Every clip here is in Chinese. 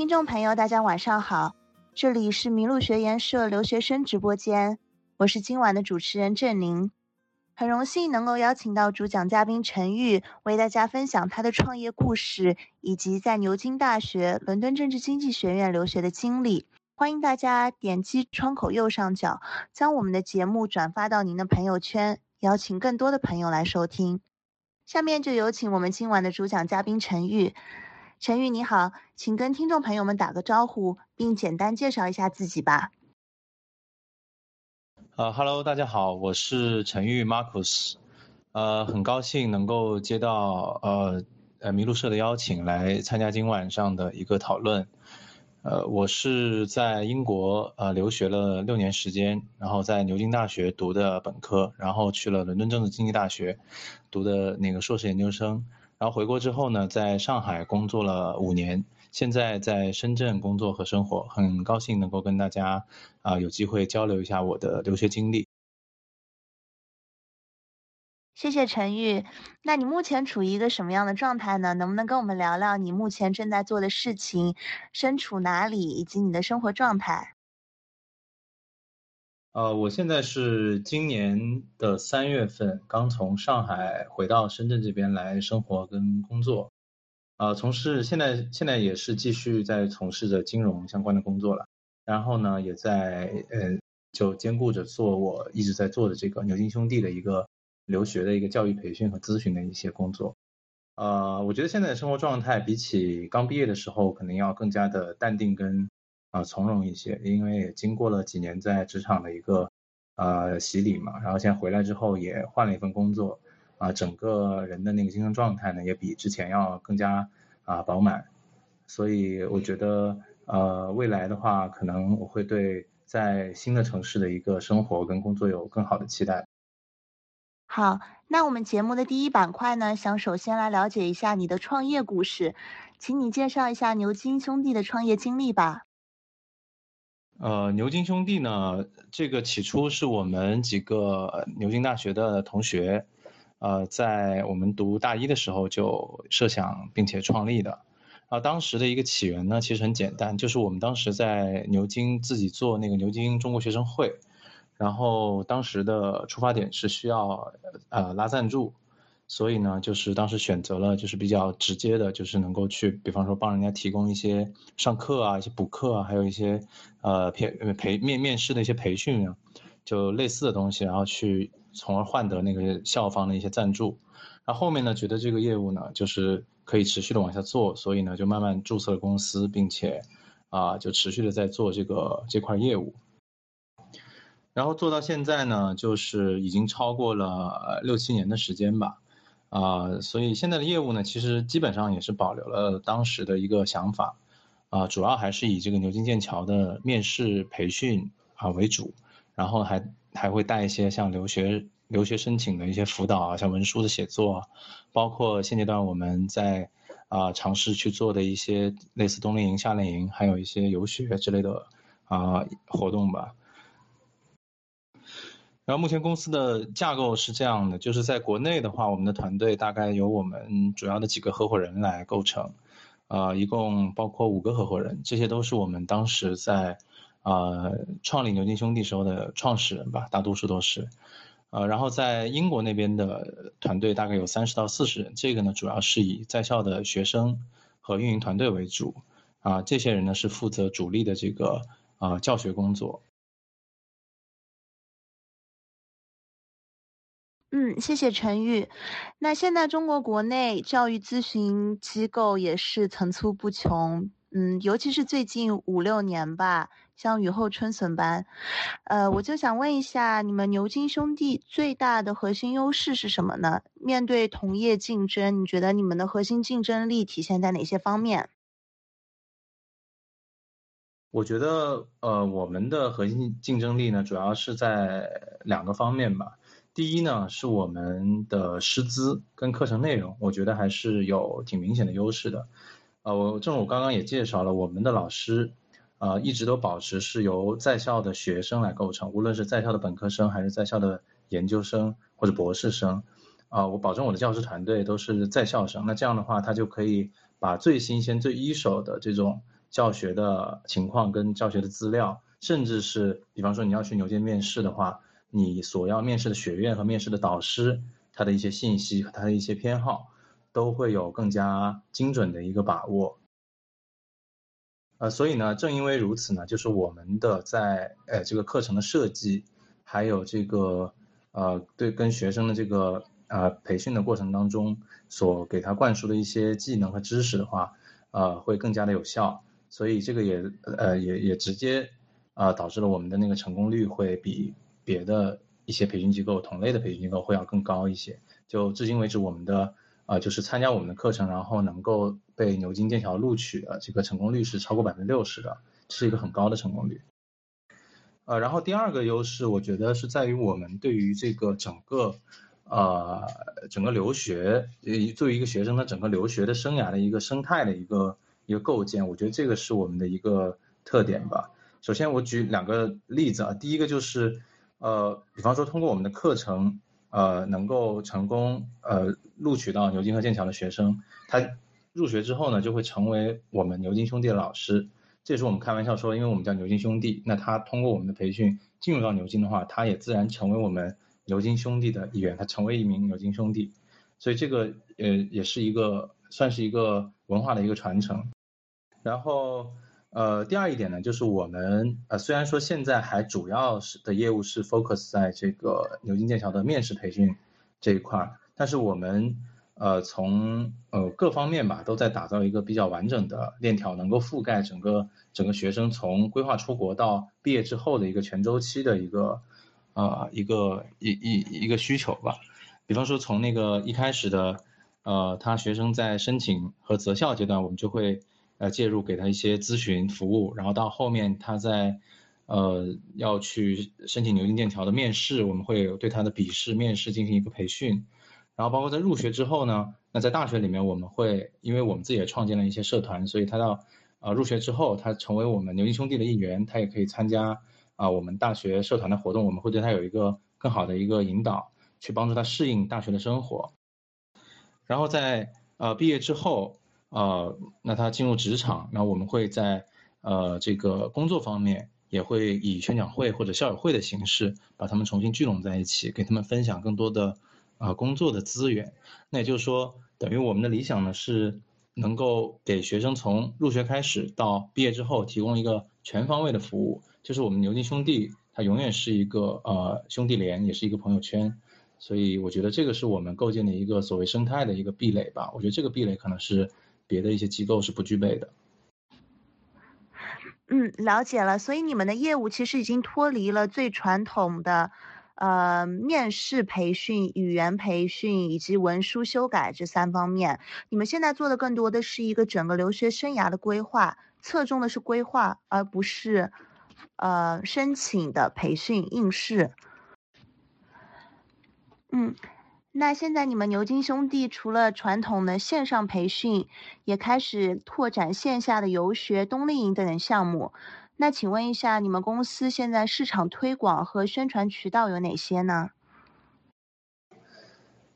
听众朋友，大家晚上好，这里是麋鹿学研社留学生直播间，我是今晚的主持人郑宁，很荣幸能够邀请到主讲嘉宾陈玉为大家分享他的创业故事，以及在牛津大学伦敦政治经济学院留学的经历。欢迎大家点击窗口右上角，将我们的节目转发到您的朋友圈，邀请更多的朋友来收听。下面就有请我们今晚的主讲嘉宾陈玉。陈玉你好，请跟听众朋友们打个招呼，并简单介绍一下自己吧。呃哈喽，大家好，我是陈玉 Marcus，呃，很高兴能够接到呃呃麋鹿社的邀请来参加今晚上的一个讨论。呃，我是在英国呃留学了六年时间，然后在牛津大学读的本科，然后去了伦敦政治经济大学读的那个硕士研究生。然后回国之后呢，在上海工作了五年，现在在深圳工作和生活，很高兴能够跟大家啊有机会交流一下我的留学经历。谢谢陈玉。那你目前处于一个什么样的状态呢？能不能跟我们聊聊你目前正在做的事情，身处哪里，以及你的生活状态？呃，我现在是今年的三月份刚从上海回到深圳这边来生活跟工作，呃，从事现在现在也是继续在从事着金融相关的工作了，然后呢，也在呃就兼顾着做我一直在做的这个牛津兄弟的一个留学的一个教育培训和咨询的一些工作，呃，我觉得现在的生活状态比起刚毕业的时候，可能要更加的淡定跟。啊，从容一些，因为也经过了几年在职场的一个呃洗礼嘛，然后现在回来之后也换了一份工作，啊，整个人的那个精神状态呢也比之前要更加啊饱满，所以我觉得呃未来的话，可能我会对在新的城市的一个生活跟工作有更好的期待。好，那我们节目的第一板块呢，想首先来了解一下你的创业故事，请你介绍一下牛津兄弟的创业经历吧。呃，牛津兄弟呢，这个起初是我们几个牛津大学的同学，呃，在我们读大一的时候就设想并且创立的。啊，当时的一个起源呢，其实很简单，就是我们当时在牛津自己做那个牛津中国学生会，然后当时的出发点是需要呃拉赞助。所以呢，就是当时选择了就是比较直接的，就是能够去，比方说帮人家提供一些上课啊、一些补课啊，还有一些呃培培面面试的一些培训啊，就类似的东西，然后去从而换得那个校方的一些赞助。然后后面呢，觉得这个业务呢，就是可以持续的往下做，所以呢，就慢慢注册了公司，并且啊，就持续的在做这个这块业务。然后做到现在呢，就是已经超过了六七年的时间吧。啊，所以现在的业务呢，其实基本上也是保留了当时的一个想法，啊，主要还是以这个牛津剑桥的面试培训啊为主，然后还还会带一些像留学留学申请的一些辅导啊，像文书的写作，包括现阶段我们在啊尝试去做的一些类似冬令营、夏令营，还有一些游学之类的啊活动吧。然后目前公司的架构是这样的，就是在国内的话，我们的团队大概由我们主要的几个合伙人来构成，呃，一共包括五个合伙人，这些都是我们当时在，呃，创立牛津兄弟时候的创始人吧，大多数都是，呃，然后在英国那边的团队大概有三十到四十人，这个呢主要是以在校的学生和运营团队为主，啊，这些人呢是负责主力的这个啊教学工作。嗯，谢谢陈玉。那现在中国国内教育咨询机构也是层出不穷，嗯，尤其是最近五六年吧，像雨后春笋般。呃，我就想问一下，你们牛津兄弟最大的核心优势是什么呢？面对同业竞争，你觉得你们的核心竞争力体现在哪些方面？我觉得，呃，我们的核心竞争力呢，主要是在两个方面吧。第一呢，是我们的师资跟课程内容，我觉得还是有挺明显的优势的。呃，我正如我刚刚也介绍了，我们的老师，呃，一直都保持是由在校的学生来构成，无论是在校的本科生还是在校的研究生或者博士生，啊，我保证我的教师团队都是在校生。那这样的话，他就可以把最新鲜、最一手的这种教学的情况跟教学的资料，甚至是比方说你要去牛津面试的话，你所要面试的学院和面试的导师他的一些信息和他的一些偏好，都会有更加精准的一个把握。呃，所以呢，正因为如此呢，就是我们的在呃这个课程的设计，还有这个呃对跟学生的这个呃培训的过程当中，所给他灌输的一些技能和知识的话，呃会更加的有效。所以这个也呃也也直接啊导致了我们的那个成功率会比别的一些培训机构同类的培训机构会要更高一些。就至今为止，我们的。啊，就是参加我们的课程，然后能够被牛津、剑桥录取的这个成功率是超过百分之六十的，这是一个很高的成功率。呃，然后第二个优势，我觉得是在于我们对于这个整个，呃，整个留学，呃，作为一个学生的整个留学的生涯的一个生态的一个一个构建，我觉得这个是我们的一个特点吧。首先，我举两个例子啊，第一个就是，呃，比方说通过我们的课程。呃，能够成功呃录取到牛津和剑桥的学生，他入学之后呢，就会成为我们牛津兄弟的老师。这也是我们开玩笑说，因为我们叫牛津兄弟，那他通过我们的培训进入到牛津的话，他也自然成为我们牛津兄弟的一员，他成为一名牛津兄弟。所以这个呃也是一个算是一个文化的一个传承。然后。呃，第二一点呢，就是我们呃，虽然说现在还主要是的业务是 focus 在这个牛津剑桥的面试培训这一块，但是我们呃从呃各方面吧，都在打造一个比较完整的链条，能够覆盖整个整个学生从规划出国到毕业之后的一个全周期的一个呃一个一一一个需求吧。比方说从那个一开始的呃，他学生在申请和择校阶段，我们就会。呃，介入给他一些咨询服务，然后到后面他在，呃，要去申请牛津剑桥的面试，我们会对他的笔试、面试进行一个培训，然后包括在入学之后呢，那在大学里面我们会，因为我们自己也创建了一些社团，所以他到，呃，入学之后，他成为我们牛津兄弟的一员，他也可以参加啊我们大学社团的活动，我们会对他有一个更好的一个引导，去帮助他适应大学的生活，然后在呃毕业之后。呃，那他进入职场，那我们会在呃这个工作方面，也会以宣讲会或者校友会的形式，把他们重新聚拢在一起，给他们分享更多的啊工作的资源。那也就是说，等于我们的理想呢是能够给学生从入学开始到毕业之后，提供一个全方位的服务。就是我们牛津兄弟，它永远是一个呃兄弟连，也是一个朋友圈。所以我觉得这个是我们构建的一个所谓生态的一个壁垒吧。我觉得这个壁垒可能是。别的一些机构是不具备的。嗯，了解了。所以你们的业务其实已经脱离了最传统的，呃，面试培训、语言培训以及文书修改这三方面。你们现在做的更多的是一个整个留学生涯的规划，侧重的是规划，而不是，呃，申请的培训应试。嗯。那现在你们牛津兄弟除了传统的线上培训，也开始拓展线下的游学、冬令营等等项目。那请问一下，你们公司现在市场推广和宣传渠道有哪些呢？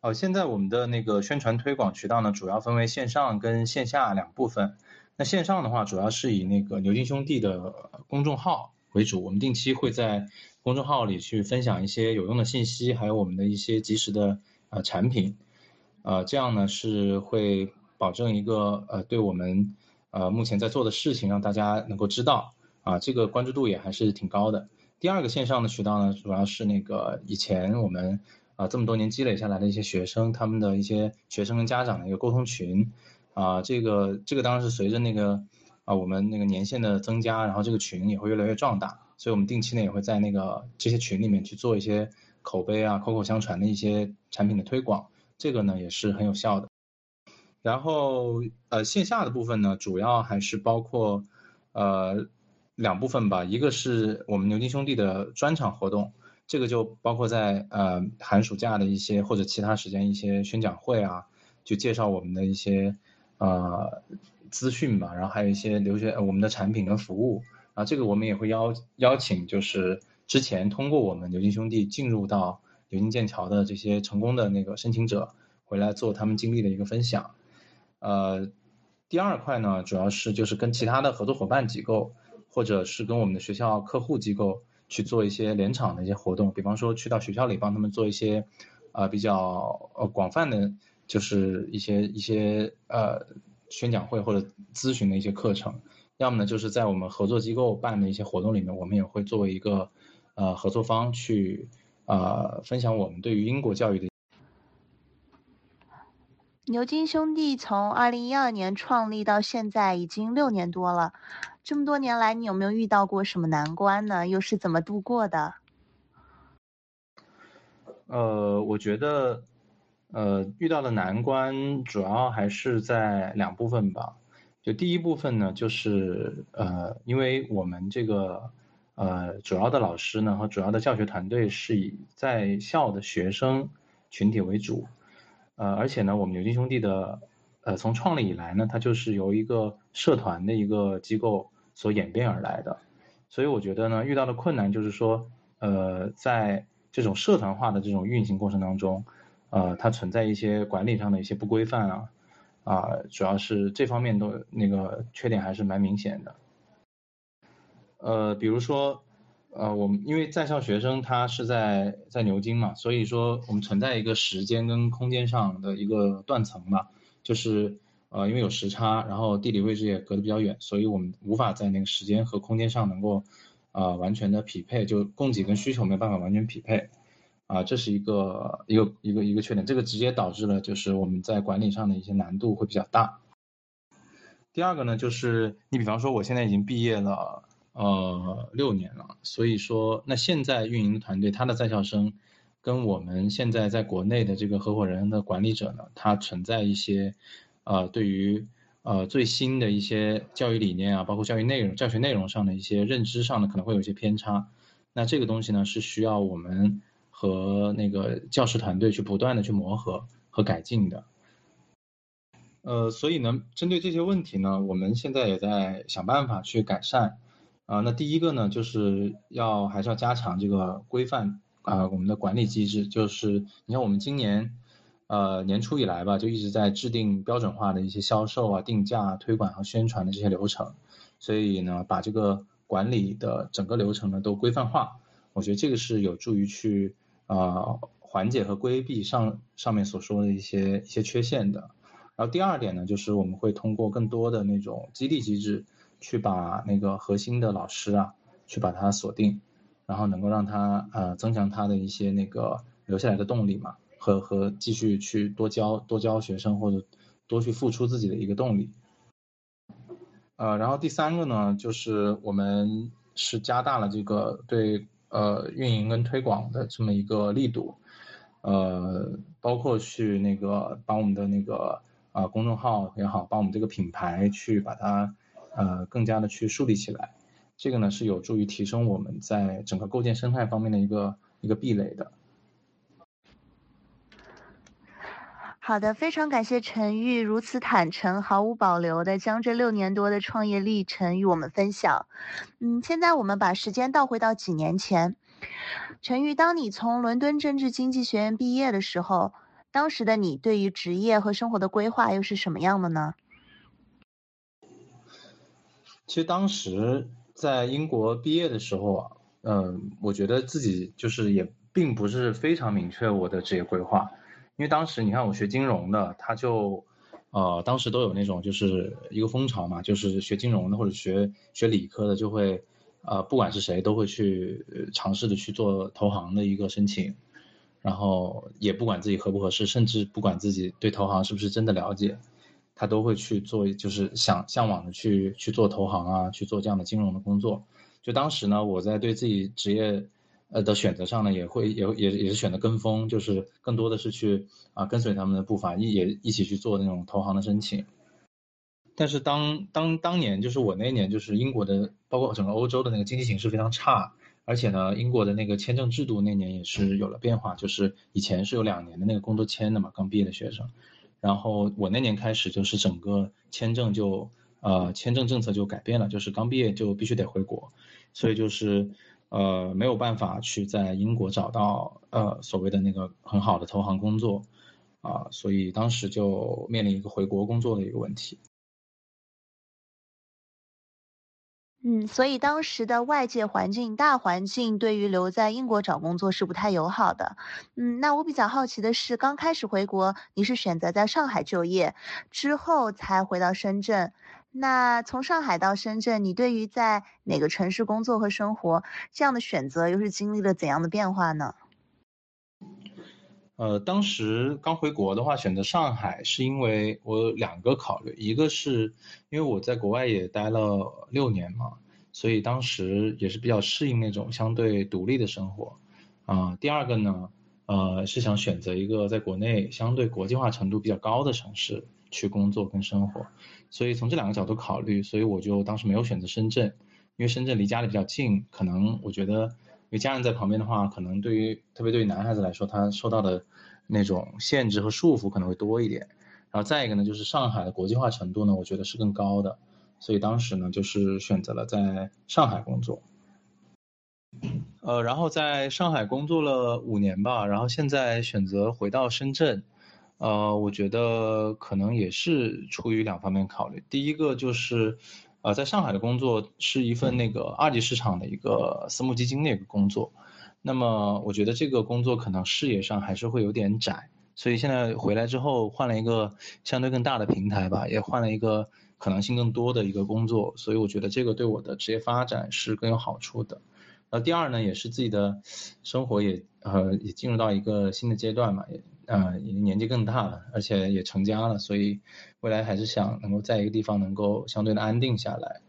哦，现在我们的那个宣传推广渠道呢，主要分为线上跟线下两部分。那线上的话，主要是以那个牛津兄弟的公众号为主，我们定期会在公众号里去分享一些有用的信息，还有我们的一些及时的。呃，产品，呃，这样呢是会保证一个呃，对我们呃目前在做的事情让大家能够知道啊，这个关注度也还是挺高的。第二个线上的渠道呢，主要是那个以前我们啊这么多年积累下来的一些学生，他们的一些学生跟家长的一个沟通群啊，这个这个当然是随着那个啊我们那个年限的增加，然后这个群也会越来越壮大，所以我们定期呢也会在那个这些群里面去做一些。口碑啊，口口相传的一些产品的推广，这个呢也是很有效的。然后呃线下的部分呢，主要还是包括呃两部分吧，一个是我们牛津兄弟的专场活动，这个就包括在呃寒暑假的一些或者其他时间一些宣讲会啊，就介绍我们的一些呃资讯吧，然后还有一些留学我们的产品跟服务啊，这个我们也会邀邀请就是。之前通过我们牛津兄弟进入到牛津剑桥的这些成功的那个申请者回来做他们经历的一个分享，呃，第二块呢，主要是就是跟其他的合作伙伴机构，或者是跟我们的学校客户机构去做一些联场的一些活动，比方说去到学校里帮他们做一些，呃比较呃广泛的，就是一些一些呃宣讲会或者咨询的一些课程，要么呢就是在我们合作机构办的一些活动里面，我们也会作为一个呃合作方去呃分享我们对于英国教育的。牛津兄弟从二零一二年创立到现在已经六年多了，这么多年来，你有没有遇到过什么难关呢？又是怎么度过的？呃，我觉得，呃，遇到的难关主要还是在两部分吧。就第一部分呢，就是呃，因为我们这个呃主要的老师呢和主要的教学团队是以在校的学生群体为主。呃，而且呢，我们牛津兄弟的，呃，从创立以来呢，它就是由一个社团的一个机构所演变而来的，所以我觉得呢，遇到的困难就是说，呃，在这种社团化的这种运行过程当中，呃，它存在一些管理上的一些不规范啊，啊，主要是这方面都那个缺点还是蛮明显的，呃，比如说。呃，我们因为在校学生他是在在牛津嘛，所以说我们存在一个时间跟空间上的一个断层吧，就是呃因为有时差，然后地理位置也隔得比较远，所以我们无法在那个时间和空间上能够啊完全的匹配，就供给跟需求没办法完全匹配，啊这是一个一个一个一个缺点，这个直接导致了就是我们在管理上的一些难度会比较大。第二个呢，就是你比方说我现在已经毕业了。呃，六年了，所以说，那现在运营团队，他的在校生，跟我们现在在国内的这个合伙人的管理者呢，他存在一些，呃，对于呃最新的一些教育理念啊，包括教育内容、教学内容上的一些认知上的，可能会有一些偏差。那这个东西呢，是需要我们和那个教师团队去不断的去磨合和改进的。呃，所以呢，针对这些问题呢，我们现在也在想办法去改善。啊，那第一个呢，就是要还是要加强这个规范啊，我们的管理机制。就是你看，我们今年，呃，年初以来吧，就一直在制定标准化的一些销售啊、定价、推广和宣传的这些流程。所以呢，把这个管理的整个流程呢都规范化，我觉得这个是有助于去啊缓解和规避上上面所说的一些一些缺陷的。然后第二点呢，就是我们会通过更多的那种激励机制。去把那个核心的老师啊，去把它锁定，然后能够让他呃增强他的一些那个留下来的动力嘛，和和继续去多教多教学生或者多去付出自己的一个动力。呃，然后第三个呢，就是我们是加大了这个对呃运营跟推广的这么一个力度，呃，包括去那个把我们的那个啊公众号也好，把我们这个品牌去把它。呃，更加的去树立起来，这个呢是有助于提升我们在整个构建生态方面的一个一个壁垒的。好的，非常感谢陈玉如此坦诚、毫无保留的将这六年多的创业历程与我们分享。嗯，现在我们把时间倒回到几年前，陈玉，当你从伦敦政治经济学院毕业的时候，当时的你对于职业和生活的规划又是什么样的呢？其实当时在英国毕业的时候啊，嗯，我觉得自己就是也并不是非常明确我的职业规划，因为当时你看我学金融的，他就，呃，当时都有那种就是一个风潮嘛，就是学金融的或者学学理科的就会，呃，不管是谁都会去尝试的去做投行的一个申请，然后也不管自己合不合适，甚至不管自己对投行是不是真的了解。他都会去做，就是想向往的去去做投行啊，去做这样的金融的工作。就当时呢，我在对自己职业呃的选择上呢，也会也也也是选择跟风，就是更多的是去啊跟随他们的步伐，一也一起去做那种投行的申请。但是当当当年就是我那年就是英国的，包括整个欧洲的那个经济形势非常差，而且呢，英国的那个签证制度那年也是有了变化，就是以前是有两年的那个工作签的嘛，刚毕业的学生。然后我那年开始就是整个签证就呃签证政策就改变了，就是刚毕业就必须得回国，所以就是呃没有办法去在英国找到呃所谓的那个很好的投行工作啊，所以当时就面临一个回国工作的一个问题。嗯，所以当时的外界环境大环境对于留在英国找工作是不太友好的。嗯，那我比较好奇的是，刚开始回国，你是选择在上海就业，之后才回到深圳。那从上海到深圳，你对于在哪个城市工作和生活这样的选择，又是经历了怎样的变化呢？呃，当时刚回国的话，选择上海是因为我有两个考虑，一个是因为我在国外也待了六年嘛，所以当时也是比较适应那种相对独立的生活，啊，第二个呢，呃，是想选择一个在国内相对国际化程度比较高的城市去工作跟生活，所以从这两个角度考虑，所以我就当时没有选择深圳，因为深圳离家里比较近，可能我觉得。因为家人在旁边的话，可能对于特别对于男孩子来说，他受到的那种限制和束缚可能会多一点。然后再一个呢，就是上海的国际化程度呢，我觉得是更高的，所以当时呢，就是选择了在上海工作。呃，然后在上海工作了五年吧，然后现在选择回到深圳，呃，我觉得可能也是出于两方面考虑，第一个就是。呃，在上海的工作是一份那个二级市场的一个私募基金的一个工作，那么我觉得这个工作可能视野上还是会有点窄，所以现在回来之后换了一个相对更大的平台吧，也换了一个可能性更多的一个工作，所以我觉得这个对我的职业发展是更有好处的。那第二呢，也是自己的生活也呃也进入到一个新的阶段嘛，也。呃，已经年纪更大了，而且也成家了，所以未来还是想能够在一个地方能够相对的安定下来，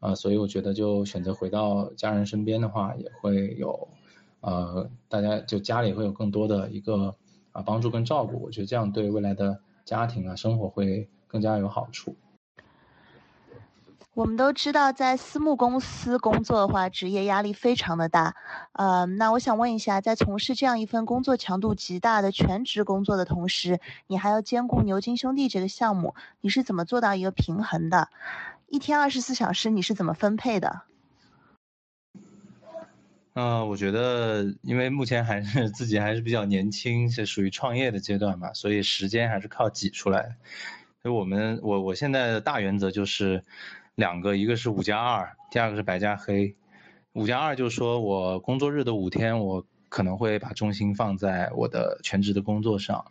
啊，所以我觉得就选择回到家人身边的话，也会有，呃，大家就家里会有更多的一个啊帮助跟照顾，我觉得这样对未来的家庭啊生活会更加有好处。我们都知道，在私募公司工作的话，职业压力非常的大。呃，那我想问一下，在从事这样一份工作强度极大的全职工作的同时，你还要兼顾牛津兄弟这个项目，你是怎么做到一个平衡的？一天二十四小时你是怎么分配的？嗯，我觉得，因为目前还是自己还是比较年轻，是属于创业的阶段嘛，所以时间还是靠挤出来。所以我们，我我现在的大原则就是。两个，一个是五加二，第二个是白加黑。五加二就是说我工作日的五天，我可能会把重心放在我的全职的工作上，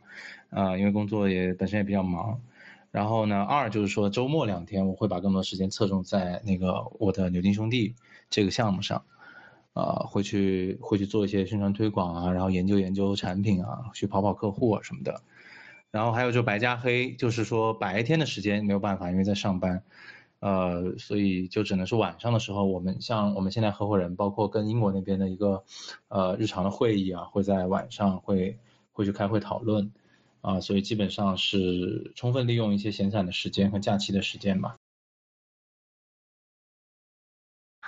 啊，因为工作也本身也比较忙。然后呢，二就是说周末两天，我会把更多时间侧重在那个我的牛津兄弟这个项目上，啊，会去会去做一些宣传推广啊，然后研究研究产品啊，去跑跑客户啊什么的。然后还有就白加黑，就是说白天的时间没有办法，因为在上班。呃，所以就只能是晚上的时候，我们像我们现在合伙人，包括跟英国那边的一个呃日常的会议啊，会在晚上会会去开会讨论，啊，所以基本上是充分利用一些闲散的时间和假期的时间吧。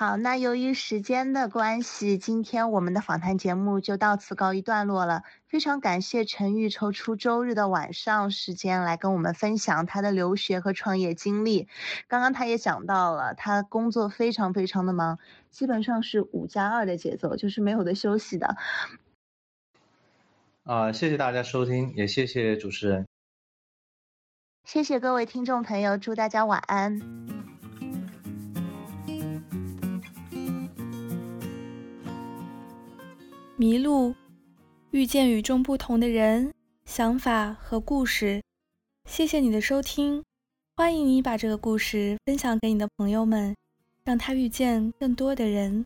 好，那由于时间的关系，今天我们的访谈节目就到此告一段落了。非常感谢陈玉抽出周日的晚上时间来跟我们分享他的留学和创业经历。刚刚他也讲到了，他工作非常非常的忙，基本上是五加二的节奏，就是没有的休息的。啊，谢谢大家收听，也谢谢主持人。谢谢各位听众朋友，祝大家晚安。迷路，遇见与众不同的人、想法和故事。谢谢你的收听，欢迎你把这个故事分享给你的朋友们，让他遇见更多的人。